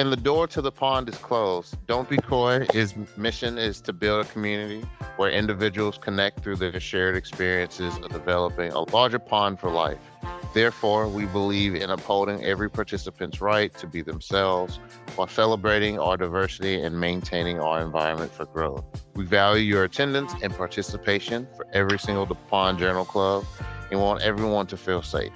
and the door to the pond is closed. Don't be coy. His mission is to build a community where individuals connect through their shared experiences of developing a larger pond for life. Therefore, we believe in upholding every participant's right to be themselves while celebrating our diversity and maintaining our environment for growth. We value your attendance and participation for every single Pond Journal Club and want everyone to feel safe.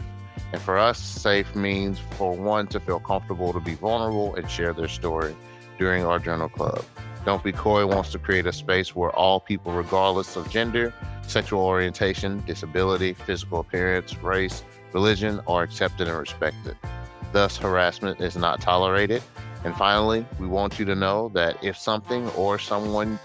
And for us, safe means for one to feel comfortable to be vulnerable and share their story during our journal club. Don't Be Coy wants to create a space where all people, regardless of gender, sexual orientation, disability, physical appearance, race, religion, are accepted and respected. Thus, harassment is not tolerated. And finally, we want you to know that if something or someone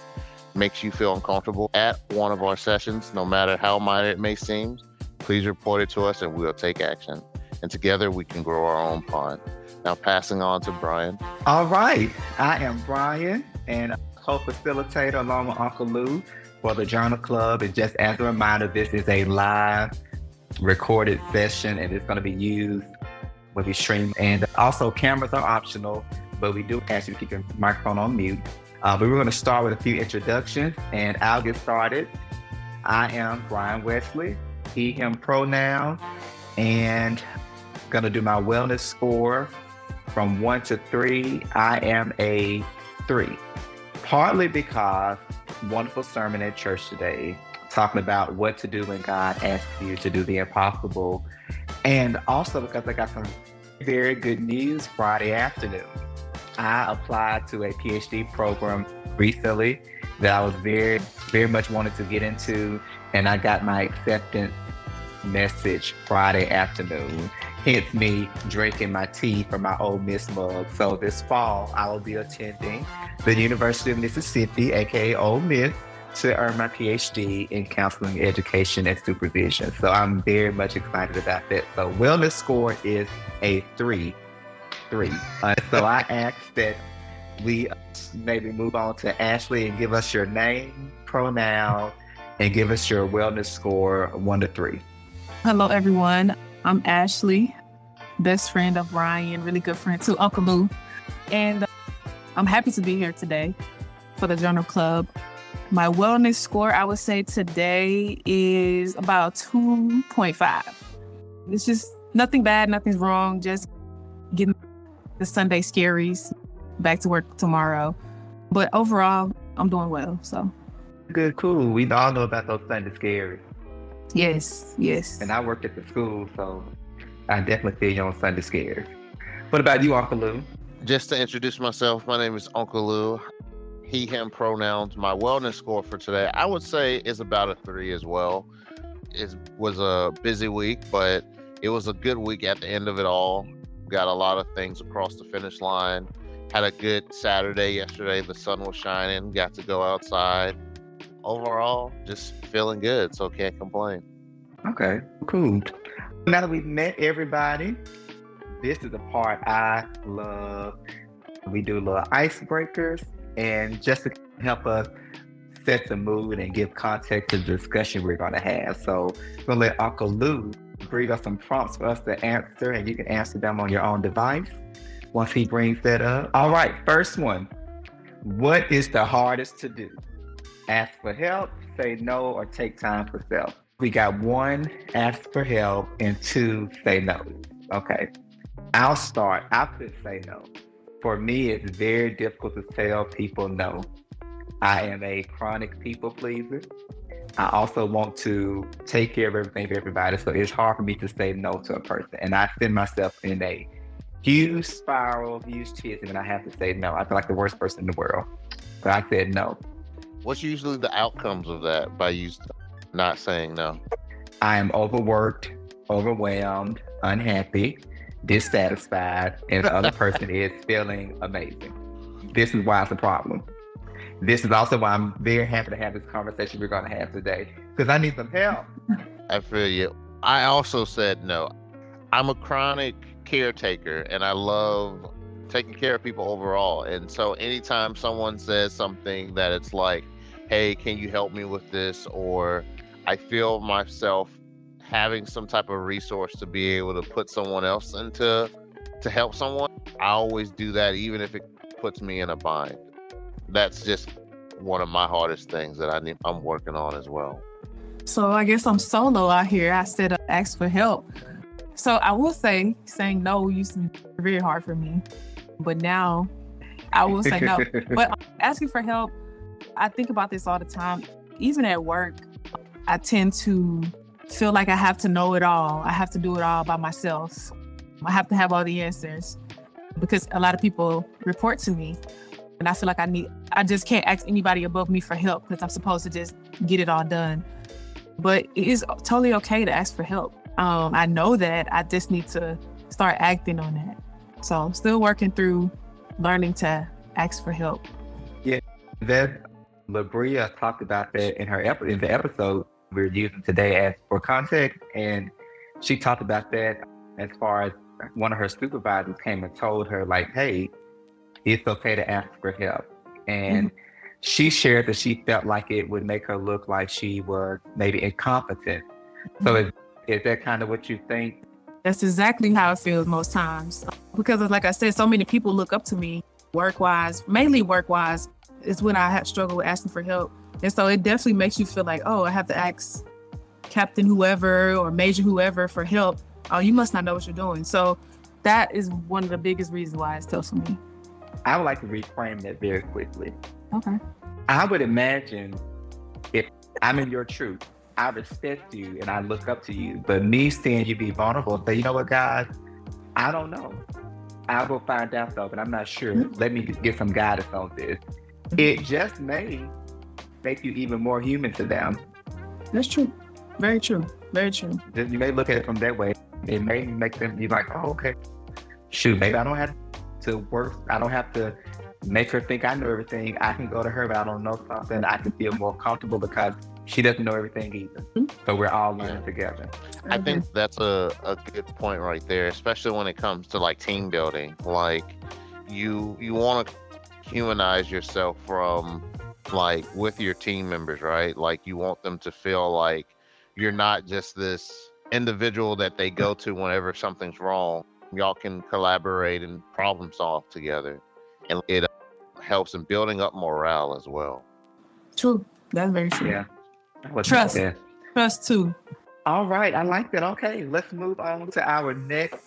makes you feel uncomfortable at one of our sessions, no matter how minor it may seem, please report it to us and we'll take action. And together we can grow our own pond. Now, passing on to Brian. All right. I am Brian and co facilitator along with Unkle Lew for the Journal Club. And just as a reminder, this is a live recorded session and it's going to be used when we stream. And also, cameras are optional, but we do ask you to keep your microphone on mute. Uh, but we're going to start with a few introductions and I'll get started. I am Brian Wesley he, him pronoun, and gonna do my wellness score from one to three. I am a three, partly because wonderful sermon at church today, talking about what to do when God asks you to do the impossible, and also because I got some very good news Friday afternoon. I applied to a PhD program recently that I was very, very much wanted to get into, and I got my acceptance message Friday afternoon. Hence me drinking my tea from my Ole Miss mug. So this fall, I will be attending the University of Mississippi, aka Ole Miss, to earn my PhD in counseling, education, and supervision. So I'm very much excited about that. So wellness score is a three, three. Uh, so I ask that we maybe move on to Ashley and give us your name, pronoun, and give us your wellness score one to three. Hello, everyone. I'm Ashley, best friend of Ryan, really good friend to Unkle Lew. And uh, I'm happy to be here today for the Journal Club. My wellness score, I would say today is about 2.5. It's just nothing bad, nothing's wrong, just getting the Sunday scaries back to work tomorrow. But overall, I'm doing well. So good, cool. We all know about those Sunday scaries. Yes, yes. And I worked at the school, so I definitely feel you on Sunday scared. What about you, Unkle Lew? Just to introduce myself, my name is Unkle Lew. He, him pronouns. My wellness score for today, I would say, is about a three as well. It was a busy week, but it was a good week at the end of it all. Got a lot of things across the finish line. Had a good Saturday yesterday. The sun was shining. Got to go outside overall, just feeling good. So can't complain. Okay, cool. Now that we've met everybody, this is the part I love. We do little icebreakers, and just to help us set the mood and give context to the discussion we're going to have. So, I'm going to let Unkle Lew bring us some prompts for us to answer, and you can answer them on your own device once he brings that up. All right, first one. What is the hardest to do? Ask for help, say no, or take time for self. We got one, ask for help, and two, say no. Okay. I'll start. I could say no. For me, it's very difficult to tell people no. I am a chronic people pleaser. I also want to take care of everything for everybody. So it's hard for me to say no to a person. And I send myself in a huge spiral, of huge tears, and I have to say no. I feel like the worst person in the world. But I said no. What's usually the outcomes of that by you not saying no? I am overworked, overwhelmed, unhappy, dissatisfied, and the other person is feeling amazing. This is why it's a problem. this is also why I'm very happy to have this conversation we're going to have today because I need some help. I feel you. I also said no. I'm a chronic caretaker and I love taking care of people overall. And so anytime someone says something that it's like, hey, can you help me with this? Or I feel myself having some type of resource to be able to put someone else into to help someone, I always do that even if it puts me in a bind. That's just one of my hardest things that I need, I'm working on as well. So I guess I'm solo out here. I said uh, ask for help. So I will say saying no used to be very hard for me, but now I will say no. but asking for help, I think about this all the time. Even at work, I tend to feel like I have to know it all. I have to do it all by myself. I have to have all the answers because a lot of people report to me and I feel like I need I just can't ask anybody above me for help because I'm supposed to just get it all done. But it is totally okay to ask for help. Um, I know that I just need to start acting on that. So I'm still working through learning to ask for help. Yeah, that Labria talked about that in her ep- in the episode we're using today as for context, and she talked about that as far as one of her supervisors came and told her like, "Hey, it's okay to ask for help," and mm-hmm. she shared that she felt like it would make her look like she was maybe incompetent. Mm-hmm. So is, is that kind of what you think? That's exactly how it feels most times. Because, like I said, so many people look up to me work wise, mainly work wise, is when I have struggled with asking for help. And so it definitely makes you feel like, oh, I have to ask Captain whoever or Major whoever for help. Oh, you must not know what you're doing. So that is one of the biggest reasons why it's tough for me. I would like to reframe that very quickly. Okay. I would imagine if I'm in your truth, I respect you and I look up to you. But me seeing you be vulnerable, say, you know what, God, I don't know. I will find out though, but I'm not sure. Mm-hmm. Let me get some guidance on this. Mm-hmm. It just may make you even more human to them. That's true. Very true. Very true. You may look at it from that way. It may make them be like, oh, okay. Shoot, maybe I don't have to work. I don't have to make her think I know everything. I can go to her, but I don't know something. I can feel more comfortable because she doesn't know everything either. Mm-hmm. So we're all learning yeah. together. I think that's a, a good point right there, especially when it comes to like team building. Like you you want to humanize yourself from like with your team members, right? Like you want them to feel like you're not just this individual that they go to whenever something's wrong. Y'all can collaborate and problem solve together. And it helps in building up morale as well. True. That's very true. Yeah. Trust. Trust too. All right. I like that. Okay. Let's move on to our next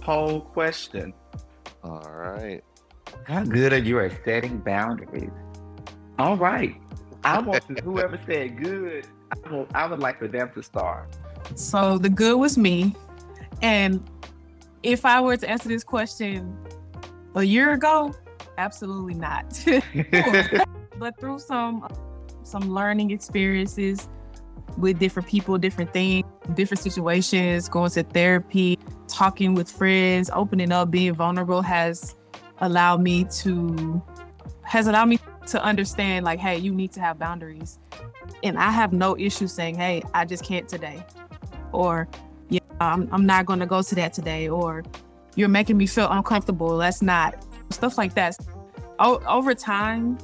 poll question. All right. How good are you at setting boundaries? All right. I want to, whoever said good, I would, I would like for them to start. So the good was me. And if I were to answer this question a year ago, absolutely not. but through some some learning experiences with different people, different things, different situations, going to therapy, talking with friends, opening up, being vulnerable has allowed me to has allowed me to understand like, hey, you need to have boundaries. And I have no issue saying, hey, I just can't today. Or yeah, I'm, I'm not going to go to that today. Or you're making me feel uncomfortable. Let's not. Stuff like that. O- over time,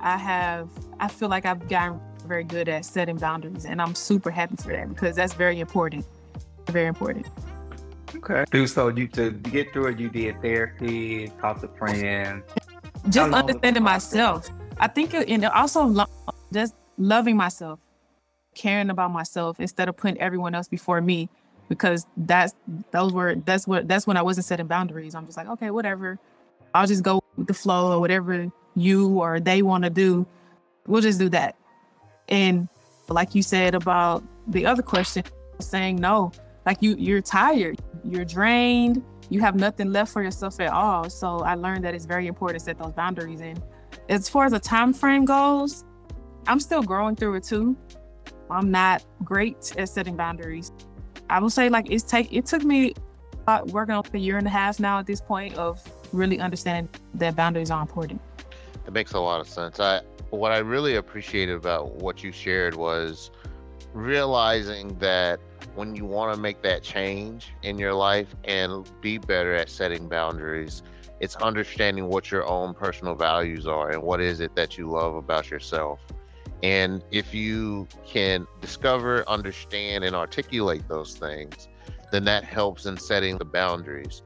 I have, I feel like I've gotten very good at setting boundaries. And I'm super happy for that because that's very important. Very important. Okay. So you to get through it, you did therapy, talk to friends. Just understanding myself. I think, it, and also lo- just loving myself, caring about myself instead of putting everyone else before me, because that's those were that's what that's when I wasn't setting boundaries. I'm just like, okay, whatever. I'll just go with the flow or whatever you or they want to do. We'll just do that. And like you said about the other question, saying no, like you you're tired, you're drained, you have nothing left for yourself at all. So I learned that it's very important to set those boundaries. And as far as the time frame goes, I'm still growing through it too. I'm not great at setting boundaries. I will say like it's take it took me uh, working on a year and a half now at this point of really understanding that boundaries are important. It makes a lot of sense. I what I really appreciated about what you shared was realizing that when you want to make that change in your life and be better at setting boundaries, it's understanding what your own personal values are and what is it that you love about yourself. And if you can discover, understand, and articulate those things, then that helps in setting the boundaries.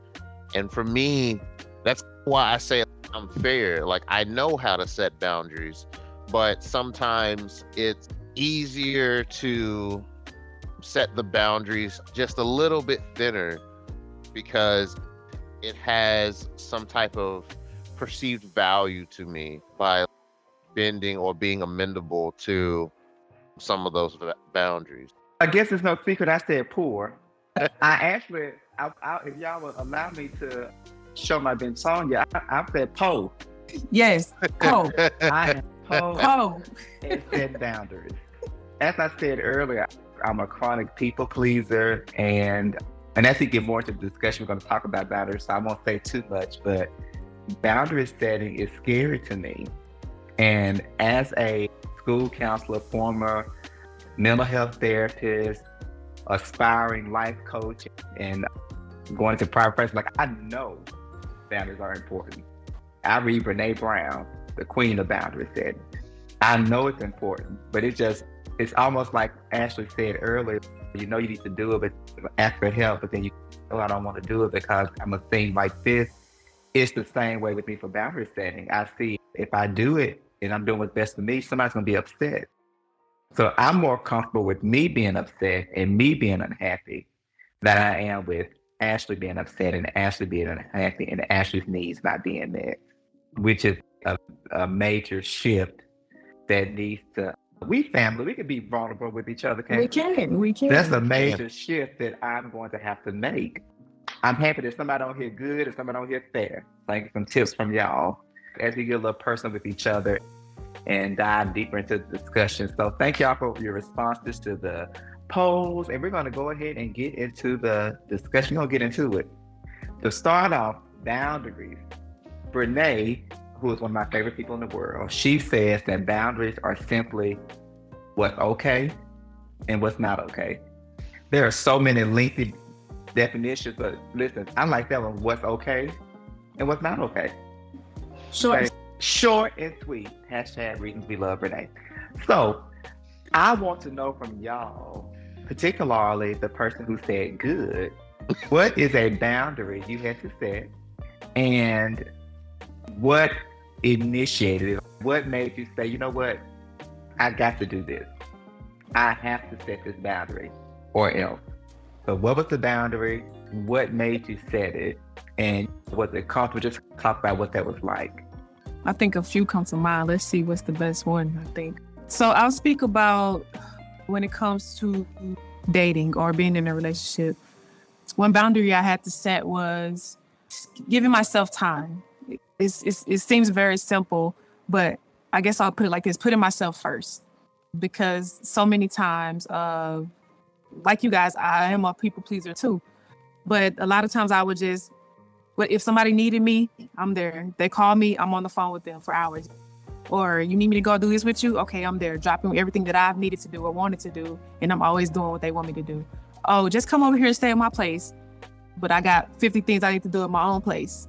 And for me, that's why I say I'm fair. Like I know how to set boundaries, but sometimes it's easier to set the boundaries just a little bit thinner because it has some type of perceived value to me by bending or being amendable to some of those boundaries. I guess it's no secret I said poor. I actually, I, I, if y'all would allow me to show my Bensonia, I, I said po. Yes, po. I am po. Po. and set boundaries. As I said earlier, I'm a chronic people pleaser, and and as we get more into the discussion, we're going to talk about boundaries. So I won't say too much, but boundary setting is scary to me. And as a school counselor, former mental health therapist, aspiring life coach, and going into private practice, like I know boundaries are important. I read Brene Brown, the queen of boundaries, said, I know it's important, but it just it's almost like Ashley said earlier. You know you need to do it, but ask for help. But then you, oh, I don't want to do it because I'm a thing like this. It's the same way with me for boundary setting. I see if I do it and I'm doing what's best for me, somebody's gonna be upset. So I'm more comfortable with me being upset and me being unhappy than I am with Ashley being upset and Ashley being unhappy and Ashley's needs not being met, which is a, a major shift that needs to. We family, we can be vulnerable with each other. Can't we can, we can. That's a major shift that I'm going to have to make. I'm happy that somebody don't hear good and somebody don't hear fair. Like some tips from y'all as we get a little personal with each other and dive deeper into the discussion. So thank y'all for your responses to the polls. And we're going to go ahead and get into the discussion. We're going to get into it. To start off, boundaries. Brene, who is one of my favorite people in the world, she says that boundaries are simply what's okay and what's not okay. There are so many lengthy definitions, but listen, I like that one. What's okay and what's not okay. Short. Short and sweet. Hashtag reasons we love Renee. So I want to know from y'all, particularly the person who said good, what is a boundary you had to set and what initiated it? What made you say, you know what? I got to do this. I have to set this boundary or else. So what was the boundary? What made you set it? And was it comfortable? Just talk about what that was like. I think a few come to mind. Let's see what's the best one, I think. So I'll speak about when it comes to dating or being in a relationship. One boundary I had to set was giving myself time. It's, it's, it seems very simple, but I guess I'll put it like this putting myself first. Because so many times, uh, like you guys, I am a people pleaser too. But a lot of times I would just but if somebody needed me, I'm there. They call me, I'm on the phone with them for hours. Or you need me to go do this with you? Okay, I'm there, dropping everything that I've needed to do or wanted to do, and I'm always doing what they want me to do. Oh, just come over here and stay at my place, but I got 50 things I need to do at my own place.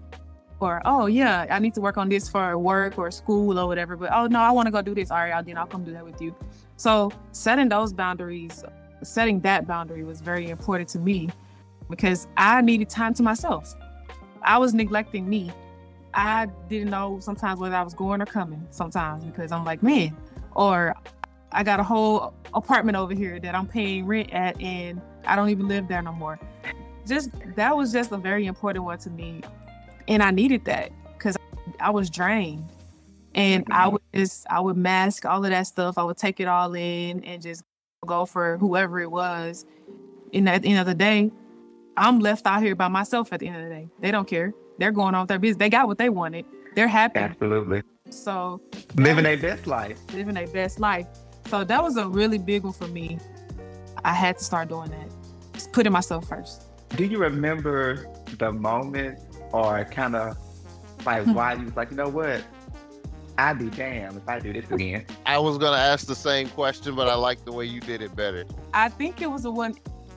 Or oh yeah, I need to work on this for work or school or whatever. But oh no, I want to go do this. All right, I'll then I'll come do that with you. So setting those boundaries, setting that boundary was very important to me because I needed time to myself. I was neglecting me. I didn't know sometimes whether I was going or coming sometimes because I'm like, man, or I got a whole apartment over here that I'm paying rent at and I don't even live there no more. Just that was just a very important one to me. And I needed that because I was drained. And I would mm-hmm. just I would mask all of that stuff. I would take it all in and just go for whoever it was. And at the end of the day, I'm left out here by myself at the end of the day. They don't care. They're going off their business. They got what they wanted. They're happy. Absolutely. So living their best life. Living their best life. So that was a really big one for me. I had to start doing that. Just putting myself first. Do you remember the moment or kind of like hmm. why you was like, you know what? I'd be damned if I do this again. I was gonna ask the same question, but I like the way you did it better. I think it was the one.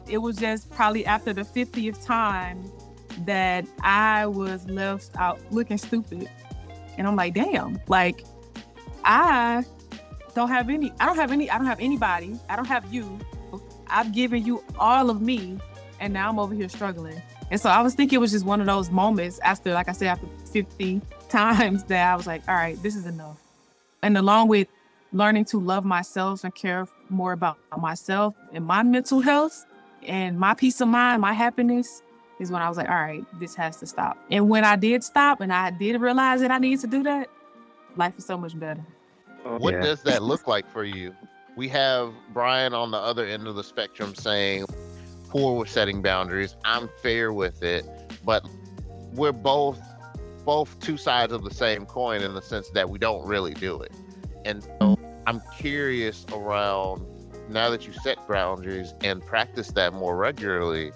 It was just probably after the fiftieth time that I was left out looking stupid, and I'm like, damn, like I don't have any. I don't have any. I don't have anybody. I don't have you. I've given you all of me, and now I'm over here struggling. And so I was thinking it was just one of those moments after, like I said, after 50 times that I was like, all right, this is enough. And along with learning to love myself and care more about myself and my mental health and my peace of mind, my happiness, is when I was like, all right, this has to stop. And when I did stop and I did realize that I needed to do that, life is so much better. Uh, what Yeah. does that look like for you? We have Brian on the other end of the spectrum saying, poor with setting boundaries. I'm fair with it, but we're both both two sides of the same coin in the sense that we don't really do it. And so I'm curious around now that you set boundaries and practice that more regularly,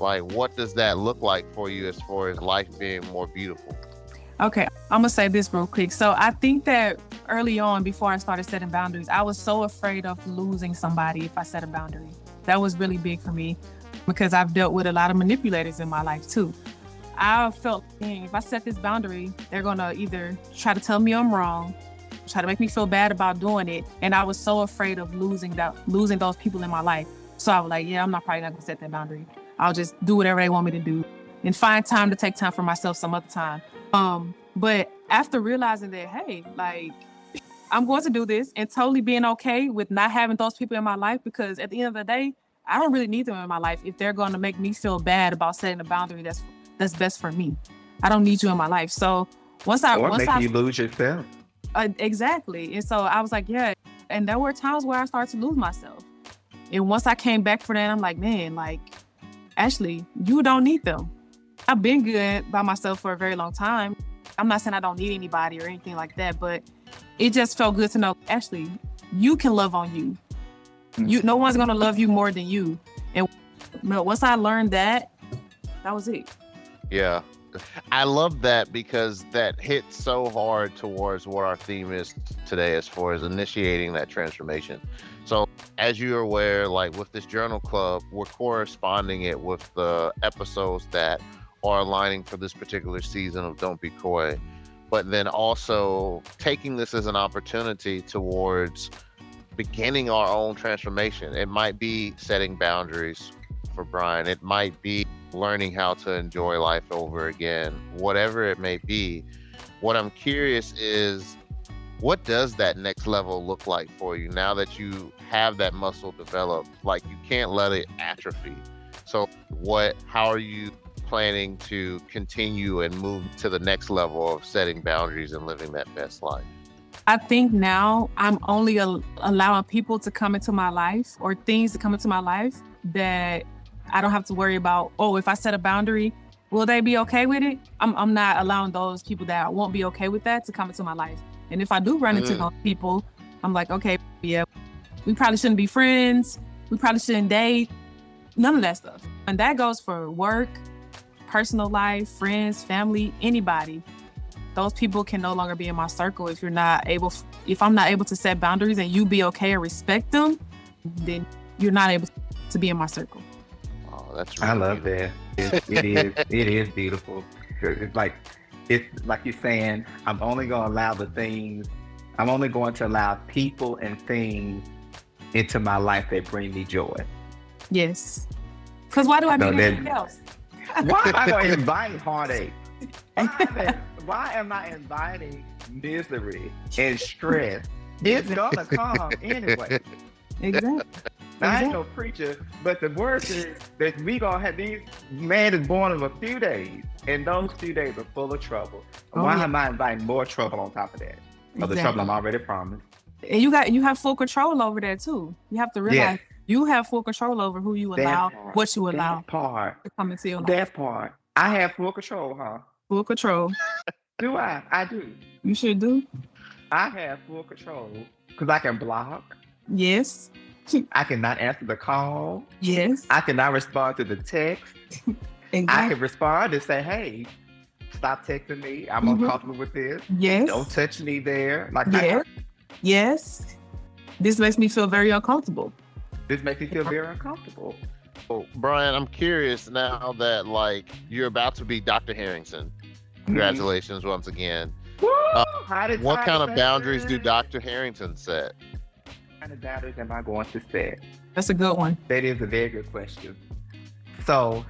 like what does that look like for you as far as life being more beautiful? Okay, I'm gonna say this real quick. So I think that early on, before I started setting boundaries, I was so afraid of losing somebody if I set a boundary. That was really big for me because I've dealt with a lot of manipulators in my life too. I felt, dang, if I set this boundary, they're gonna either try to tell me I'm wrong, try to make me feel bad about doing it, and I was so afraid of losing that, losing those people in my life. So I was like, yeah, I'm not probably not gonna set that boundary. I'll just do whatever they want me to do, and find time to take time for myself some other time. Um, but after realizing that, hey, like I'm going to do this and totally being okay with not having those people in my life because at the end of the day, I don't really need them in my life if they're going to make me feel bad about setting a boundary that's that's best for me. I don't need you in my life. So once I or once make I you lose yourself. uh, exactly. And so I was like, yeah. And there were times where I started to lose myself. And once I came back for that, I'm like, man, like, Ashley, you don't need them. I've been good by myself for a very long time. I'm not saying I don't need anybody or anything like that, but it just felt good to know, Ashley, you can love on you. You, no one's gonna love you more than you. And once I learned that, that was it. Yeah. I love that because that hits so hard towards what our theme is today as far as initiating that transformation. So, as you're aware, like with this journal club, we're corresponding it with the episodes that are aligning for this particular season of Don't Be Coy, but then also taking this as an opportunity towards beginning our own transformation. It might be setting boundaries for Brian, it might be learning how to enjoy life over again, whatever it may be. What I'm curious is what does that next level look like for you now that you have that muscle developed? Like you can't let it atrophy. So what how are you planning to continue and move to the next level of setting boundaries and living that best life? I think now I'm only al- allowing people to come into my life or things to come into my life that I don't have to worry about. Oh, if I set a boundary, will they be okay with it? I'm, I'm not allowing those people that won't be okay with that to come into my life. And if I do run into Mm. those people, I'm like, okay, yeah, we probably shouldn't be friends. We probably shouldn't date. None of that stuff. And that goes for work, personal life, friends, family, anybody those people can no longer be in my circle if you're not able if i'm not able to set boundaries and you be okay and respect them then you're not able to be in my circle Oh, that's right. I love beautiful. that. It, it is. It is beautiful. It's like it's like you're saying. I'm only going to allow the things. I'm only going to allow people and things into my life that bring me joy. yes because why do i No, need anything else Why am I going to invite heartache? Why am, I, why am I inviting misery and stress? It's gonna come anyway. exactly I ain't mm-hmm. no preacher, but the word is that we gonna have these man is born of a few days, and those few days are full of trouble. Oh, Why yeah. am I inviting more trouble on top of that? Of the trouble. I'm already promised. and you got you have full control over that too you have to realize you have full control over who you allow part. what you allow That part. to come into your life That part. I have full control, huh? full control Do I? I do. you should do I have full control because I can block. yes I cannot answer the call. yes I cannot respond to the text. I can respond and say, "Hey, Stop texting me. I'm Mhm. uncomfortable with this. Yes. Don't touch me there. Like I- Yes. Yes. This makes me feel very uncomfortable. this makes me feel very uncomfortable. Oh, Brian, I'm curious now that like you're about to be Dr. Harrington. Congratulations once again. Woo! Uh, How did- What kind of that boundaries do? Dr. Harrington set? Kind of boundaries am I going to set? That's a good one. That is a very good question. So,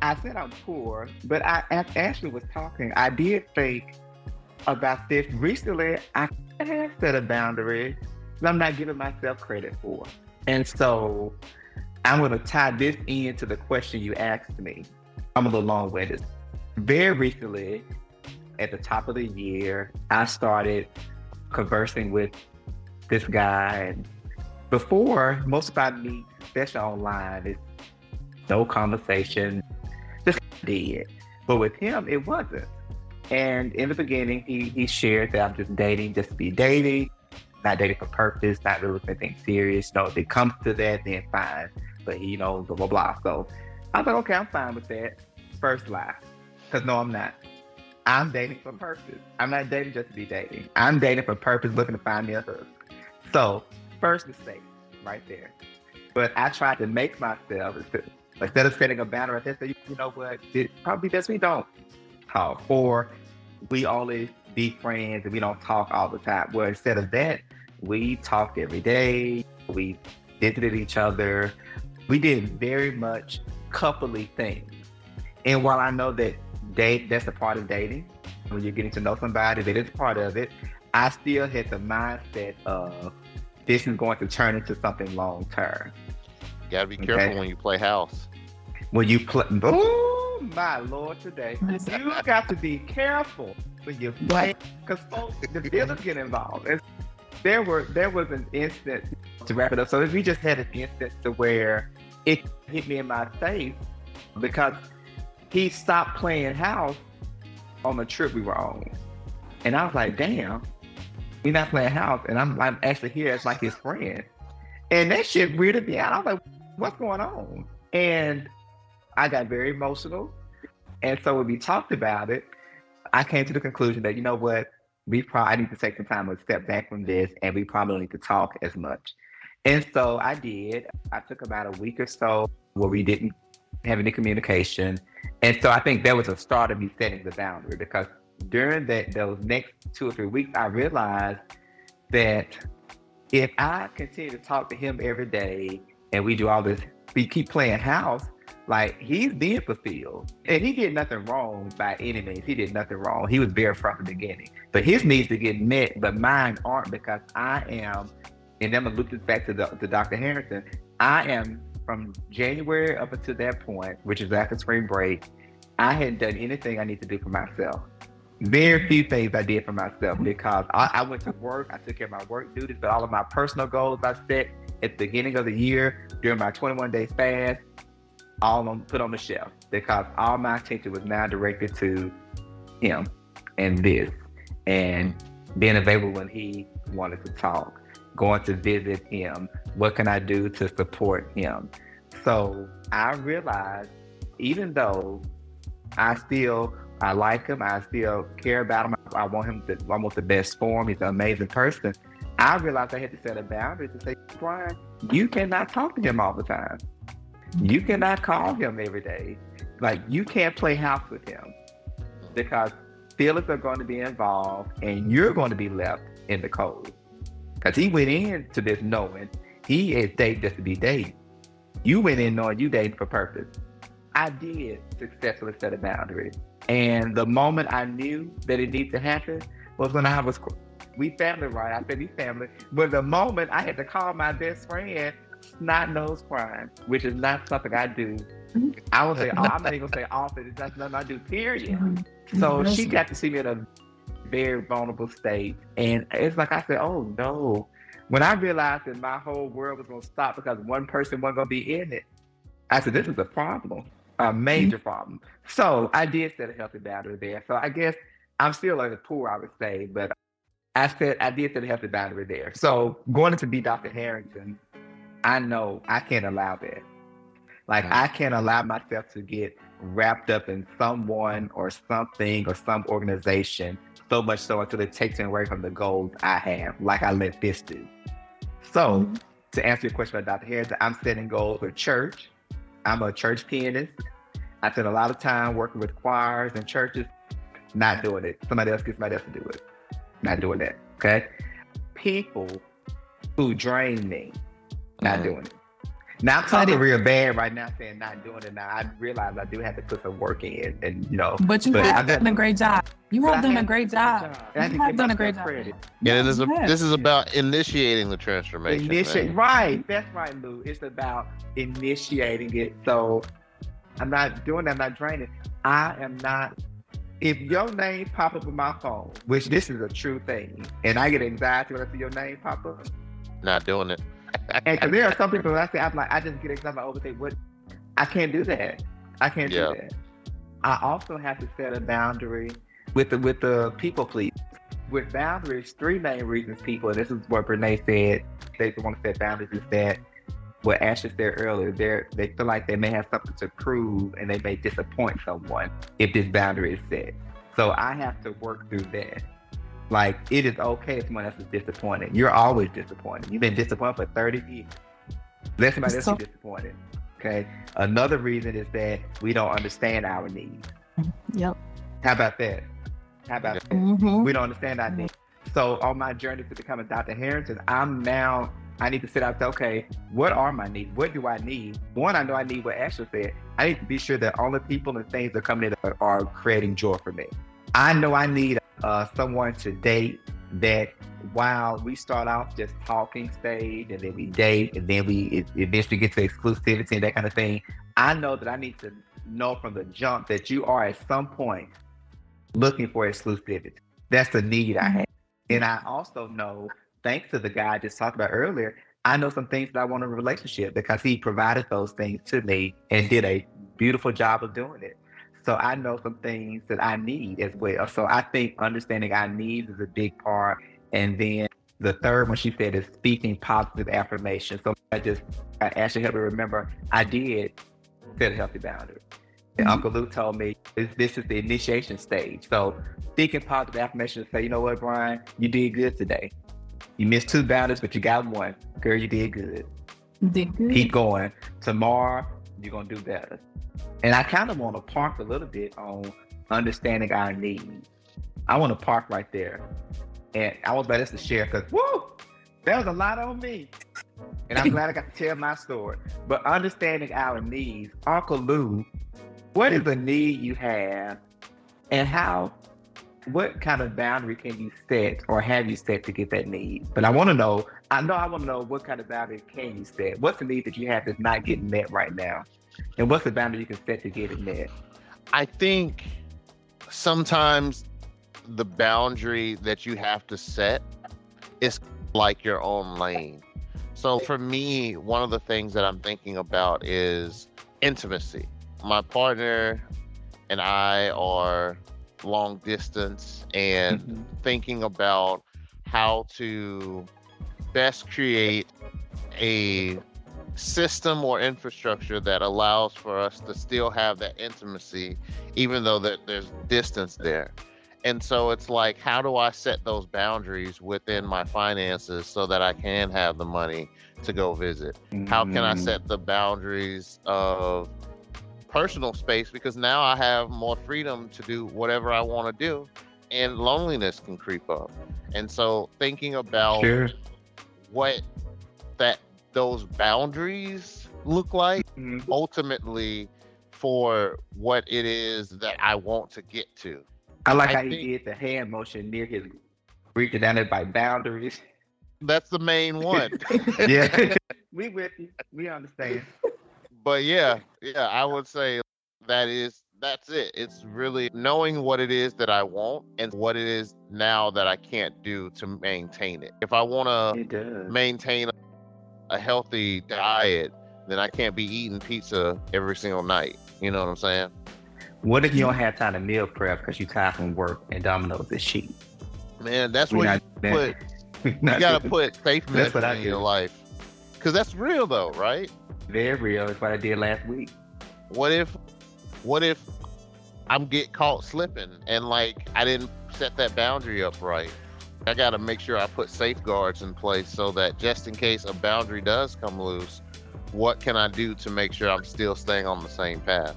I said I'm poor, but I, as Ashley was talking, I did think about this recently. I have set a boundary that I'm not giving myself credit for, and so I'm going to tie this into the question you asked me. I'm a little long-winded. Very recently, at the top of the year, I started conversing with this guy, and before most of our meet, especially online, it's no conversation, just dead. But with him, it wasn't. And in the beginning, he he shared that I'm just dating just to be dating, not dating for purpose, not really for anything serious. No, if it comes to that, then fine. But he, you know, blah blah blah. So I thought, okay, I'm fine with that. First lie, because no, I'm not. I'm dating for purpose. I'm not dating just to be dating. I'm dating for purpose, looking to find me a husband. So first mistake, right there. But I tried to make myself instead of setting a banner, I said, you know what? It probably best we don't talk, or we only be friends and we don't talk all the time. Well, instead of that, we talked every day. We visited each other. We did very much coupley things. And while I know that date that's a part of dating, when you're getting to know somebody, that is part of it, I still had the mindset of this is going to turn into something long term. You gotta be careful Okay. when you play house. When you play, oh my lord, today you got to be careful when you play because folks, the dealers get involved. And there were there was an instance to wrap it up. So if we just had an instance to where it hit me in my face because he stopped playing house on the trip we were on, and I was like, damn, we're not playing house, and I'm I'm actually here as like his friend, and that shit weirded me out. I was like, what's going on? And I got very emotional. And so when we talked about it, I came to the conclusion that, you know what, we probably need to take some time to step back from this and we probably don't need to talk as much. And so I did. I took about a week or so where we didn't have any communication. And so I think that was a start of me setting the boundary because during that those next two or three weeks, I realized that if I continue to talk to him every day and we do all this, we keep playing house, like he's being fulfilled. And he did nothing wrong by any means. He did nothing wrong. He was very from the beginning. But his needs to get met, but mine aren't because I am, and I'm gonna loop this back to the to Dr. Harrison. I am from January up until that point, which is after spring break, I hadn't done anything I need to do for myself. Very few things I did for myself because I, I went to work, I took care of my work duties, but all of my personal goals I set at the beginning of the year during my 21 day fast, all on put on the shelf because all my attention was now directed to him and this and being available when he wanted to talk, going to visit him. What can I do to support him? So I realized even though I still I like him, I still care about him, I want him to want the best for him, he's an amazing person. I realized I had to set a boundary to say, Brian, you cannot talk to him all the time. You cannot call him every day. Like you can't play house with him because feelings are going to be involved and you're going to be left in the cold. Because he went into this knowing he is dating just to be dating. You went in knowing you dating for purpose. I did successfully set a boundary. And the moment I knew that it needed to happen was when I was we family, right? I said we family. But the moment I had to call my best friend, snot nose crying, which is not something I do. I would say I'm not even gonna say often, it's That's nothing I do. Period. Mm-hmm. So she got to see me in a very vulnerable state, and it's like I said, "Oh no!" When I realized that my whole world was gonna stop because one person wasn't gonna be in it, I said, "This is a problem, a mm-hmm. major problem." So I did set a healthy boundary there. So I guess I'm still like a poor, I would say, but I said I did set a healthy boundary there. So going into be Dr. Harrington, I know I can't allow that. Like I can't allow myself to get wrapped up in someone or something or some organization so much so until it takes me away from the goals I have, like I let this do. So mm-hmm. to answer your question about Dr. Harris, I'm setting goals with church. I'm a church pianist. I spend a lot of time working with choirs and churches, not doing it. Somebody else gets somebody else to do it. Not doing that. Okay. People who drain me, not Mhm. doing it. Now I'm talking real bad right now, saying not doing it. Now I realize I do have to put some work in, and you know. But you But have done a great job. You but have done a great to job. I You have to done a great job. credit. Yeah, it is a, this is about initiating the transformation. Initiate, right? That's right, Lew. It's about initiating it. So I'm not doing that. I'm not draining. I am not. If your name pop up on my phone, which this is a true thing, and I get anxiety when I see your name pop up, Not doing it. and 'cause there are some people that I say I'm like, I just get excited I overthink. What? I can't do that. I can't Yeah. do that. I also have to set a boundary with the with the people please. With boundaries, three main reasons people, and this is what Brene said, they want to set boundaries is that what Ashley said earlier, they they feel like they may have something to prove and they may disappoint someone if this boundary is set. So I have to work through that. Like it is okay if someone else is disappointed. You're always disappointed. You've been disappointed for 30 years. Let somebody else So- be disappointed. Okay. Another reason is that we don't understand our needs. Yep. How about that? How about that? hmm We don't understand our needs. So on my journey to becoming Dr. Harrington, I'm now I need to sit out. and say, Okay, what are my needs? What do I need? One, I know I need what Ashley said. I need to be sure that all the people and things that are coming in are, are creating joy for me. I know I need uh, someone to date that while we start off just talking stage and then we date and then we eventually get to exclusivity and that kind of thing. I know that I need to know from the jump that you are at some point looking for exclusivity. That's the need I have. And I also know, thanks to the guy I just talked about earlier, I know some things that I want in a relationship because he provided those things to me and did a beautiful job of doing it. So I know some things that I need as well. So I think understanding our needs is a big part. And then the third one she said is speaking positive affirmation. So I just I actually helped me remember I did set a healthy boundary. And Mhm. Unkle Lew told me this, this is the initiation stage. So speaking positive affirmation say, you know what, Brian, you did good today. You missed two boundaries, but you got one. Girl, you did good. Did good. Keep going. Tomorrow, you're gonna do better. And I kind of want to park a little bit on understanding our needs. I want to park right there. And I was about to share because woo, there was a lot on me. And I'm glad I got to tell my story. But understanding our needs, Unkle Lew, what is the need you have and how what kind of boundary can you set or have you set to get that need? But I want to know, I know I want to know what kind of boundary can you set? What's the need that you have that's not getting met right now? And what's the boundary you can set to get it met? I think sometimes the boundary that you have to set is like your own lane. So for me, one of the things that I'm thinking about is intimacy. My partner and I are long distance and thinking about how to best create a system or infrastructure that allows for us to still have that intimacy even though that there's distance there. And so it's like how do i set those boundaries within my finances so that i can have the money to go visit? How can i Mm, set the boundaries of personal space because now i have more freedom to do whatever i want to do and loneliness can creep up and so thinking about Sure. what that those boundaries look like Mhm. ultimately for what it is that I want to get to. I like I how he did the hand motion near his reaching down there by boundaries. That's the main one. yeah. we with you. We understand. But yeah, yeah, I would say that is that's it. It's really knowing what it is that I want and what it is now that I can't do to maintain it. If I want to maintain a healthy diet, then I can't be eating pizza every single night. You know what I'm saying? What if you don't have time to meal prep because you tired from work and Domino's is cheap? Man, that's what you put you gotta put safe That's what I medicine in your life because that's real though right Very real. It's what I did last week. What if, what if I'm get caught slipping and like I didn't set that boundary up right? I got to make sure I put safeguards in place so that just in case a boundary does come loose, what can I do to make sure I'm still staying on the same path?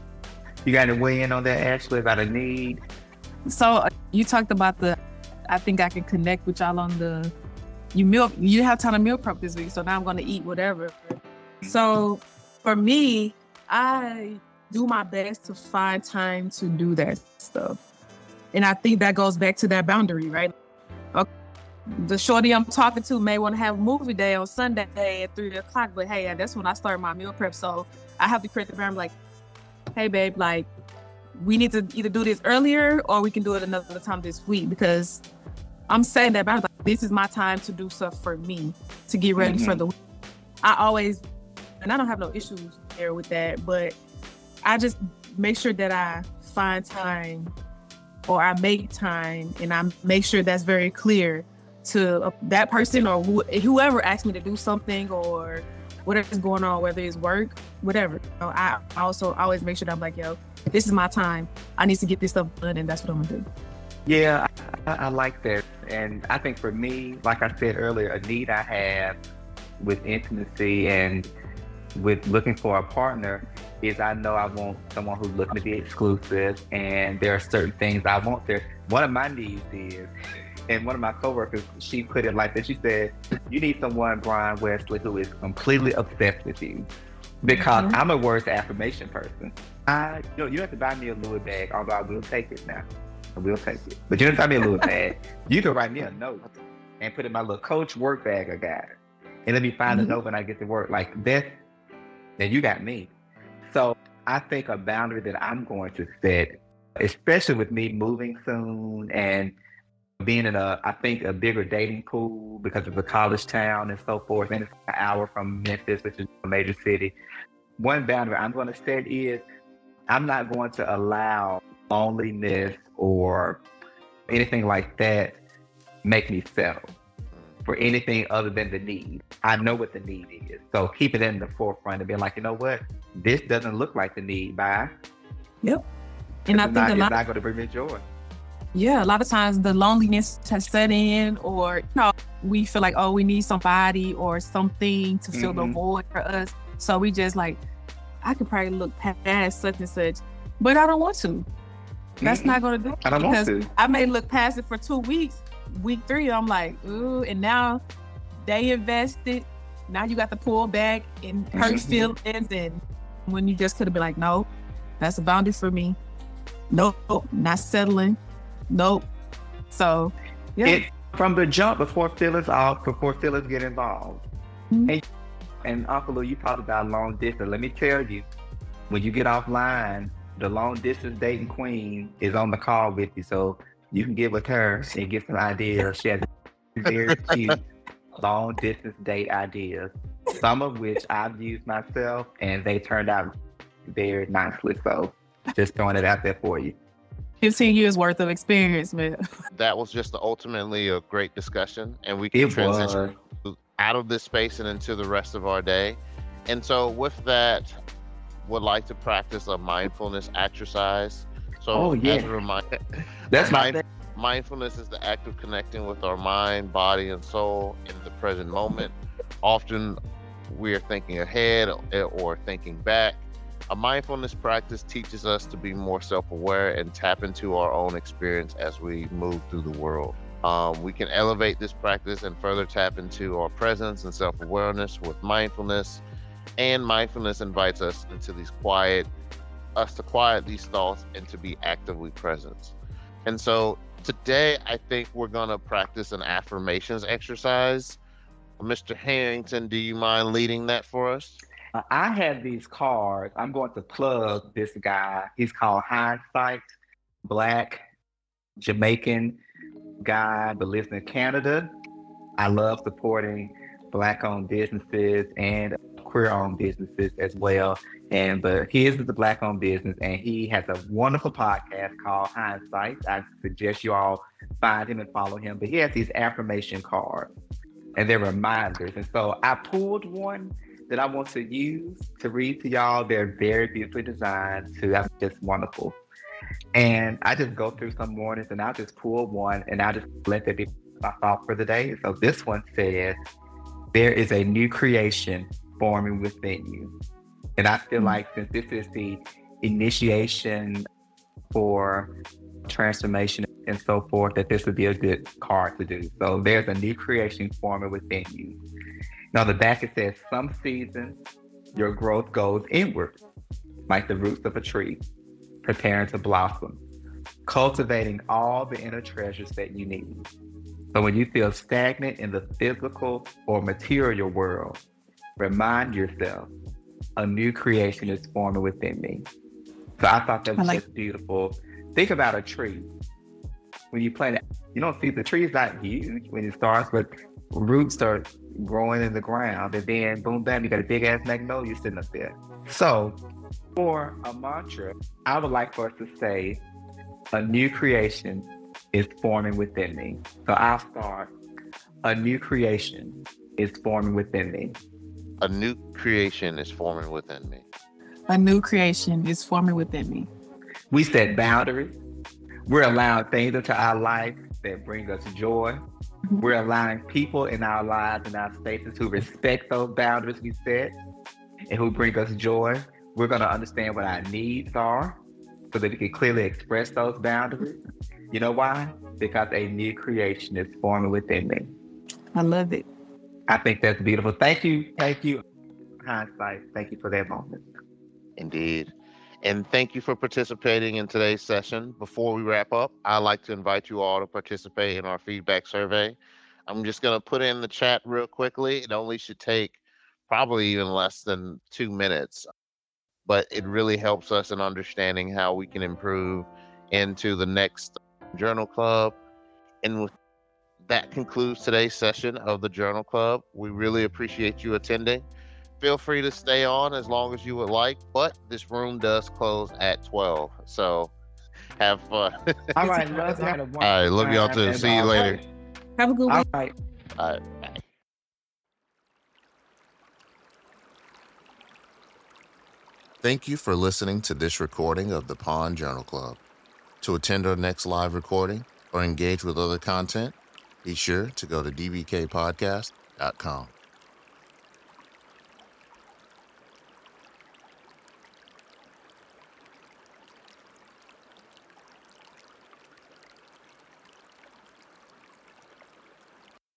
You got to weigh in on that, Ashley, about a need? So uh, you talked about the, I think I can connect with y'all on the, you meal, you have time to meal prep this week. So now I'm going to eat whatever. So for me, I do my best to find time to do that stuff. And I think that goes back to that boundary, right? Okay. The shorty I'm talking to may want to have movie day on Sunday at three o'clock, but hey, that's when I start my meal prep. So I have to create the boundary like, hey, babe, like, we need to either do this earlier or we can do it another time this week because I'm saying that boundary. Like, this is my time to do stuff for me to get ready mm-hmm. for the week. I always, and I don't have no issues there with that, but I just make sure that I find time or I make time and I make sure that's very clear to uh, that person or wh- whoever asked me to do something or whatever's going on, whether it's work, whatever. You know, I also always make sure that I'm like, yo, this is my time. I need to get this stuff done, and that's what I'm gonna do. Yeah, I, I like that, and I think for me, like I said earlier, a need I have with intimacy and with looking for a partner is I know I want someone who's looking to be exclusive, and there are certain things I want there. One of my needs is, and one of my coworkers, she put it like this. She said, "You need someone, Brian Wesley, who is completely obsessed with you." Because mm-hmm. I'm a words affirmation person. I, you know, you have to buy me a Louis bag, although I will take it now. I will take it. But you don't have to buy me a Louis bag. You can write me a note and put it in my little coach work bag I got. And let me find mm-hmm. a note when I get to work. Like that, then you got me. So I think a boundary that I'm going to set, especially with me moving soon and being in a, I think, a bigger dating pool because of the college town and so forth, and it's an hour from Memphis, which is a major city. One boundary I'm going to set is I'm not going to allow loneliness or anything like that make me settle for anything other than the need. I know what the need is. So keep it in the forefront and be like, you know what? This doesn't look like the need. Bye. Yep. And I think not, a lot, not going to bring me joy. Yeah, a lot of times the loneliness has set in, or you know, we feel like, oh, we need somebody or something to fill mm-hmm. the void for us. So we just like, I could probably look past such and such, but I don't want to. That's mm-hmm. not going to do. I don't because want to. I may look past it for two weeks, week three, I'm like, ooh, and now they invested. Now you got to pull back and hurt mm-hmm. feelings, and when you just could have been like, no, that's a boundary for me. Nope, not settling. Nope. So, yeah. It, from the jump before feelings out, before feelings get involved. Mm-hmm. And, and Unkle Lew, you talked about long distance. Let me tell you, when you get offline, the long distance dating queen is on the call with you. So you can get with her and get some ideas. She has very cute long distance date ideas, some of which I've used myself, and they turned out very nicely. So just throwing it out there for you. 15 years worth of experience, man. That was just ultimately a great discussion, and we can it transition was. out of this space and into the rest of our day. And so, with that, would like to practice a mindfulness exercise. So, oh, yeah. as a reminder, that's my mind, mindfulness is the act of connecting with our mind, body, and soul in the present moment. Often, we are thinking ahead or thinking back. A mindfulness practice teaches us to be more self aware and tap into our own experience as we move through the world. Um, we can elevate this practice and further tap into our presence and self awareness with mindfulness. And mindfulness invites us into these quiet, us to quiet these thoughts and to be actively present. And so today, I think we're to practice an affirmations exercise. Mr. Harrington, do you mind leading that for us? Uh, I have these cards. I'm going to plug this guy. He's called Hindsight, Black, Jamaican guy, but lives in Canada. I love supporting Black owned businesses and queer owned businesses as well. And but his is a black owned business, and he has a wonderful podcast called Hindsight. I suggest you all find him and follow him. But he has these affirmation cards, and they're reminders. And so I pulled one that I want to use to read to y'all. They're very beautifully designed too. That's just wonderful. And I just go through some mornings and I'll just pull one and I'll just let that be my thought for the day. So this one says, There is a new creation forming within you. And I feel mm-hmm. like since this is the initiation for transformation and so forth, that this would be a good card to do. So there's a new creation forming within you. Now, the back it says, Some seasons your growth goes inward, like the roots of a tree, preparing to blossom, cultivating all the inner treasures that you need. So when you feel stagnant in the physical or material world, remind yourself a new creation is forming within me. So I thought that was like- just beautiful. Think about a tree. When you plant it, you don't see the tree is not huge when it starts, but roots start growing in the ground, and then boom, bam, you got a big ass magnolia sitting up there. So, for a mantra, I would like for us to say, a new creation is forming within me. So I'll start. A new creation is forming within me. A new creation is forming within me. A new creation is forming within me. We set boundaries. We're allowing things into our life that bring us joy. Mm-hmm. We're allowing people in our lives and our spaces who respect those boundaries we set and who bring us joy. We're going to understand what our needs are so that we can clearly express those boundaries. You know why? Because a new creation is forming within me. I love it. I think that's beautiful. Thank you. Thank you. Hindsight. Thank you for that moment. Indeed. And thank you for participating in today's session. Before we wrap up, I'd like to invite you all to participate in our feedback survey. I'm just going to put in the chat real quickly. It only should take probably even less than two minutes, but it really helps us in understanding how we can improve into the next journal club. And with that concludes today's session of the Journal Club. We really appreciate you attending. Feel free to stay on as long as you would like, but this room does close at 12. So have fun. All right, love you. All right, love y'all too. See you later. Have a good week. All right. All right. Bye. Thank you for listening to this recording of the Pond Journal Club. To attend our next live recording or engage with other content, be sure to go to dbkpodcast.com.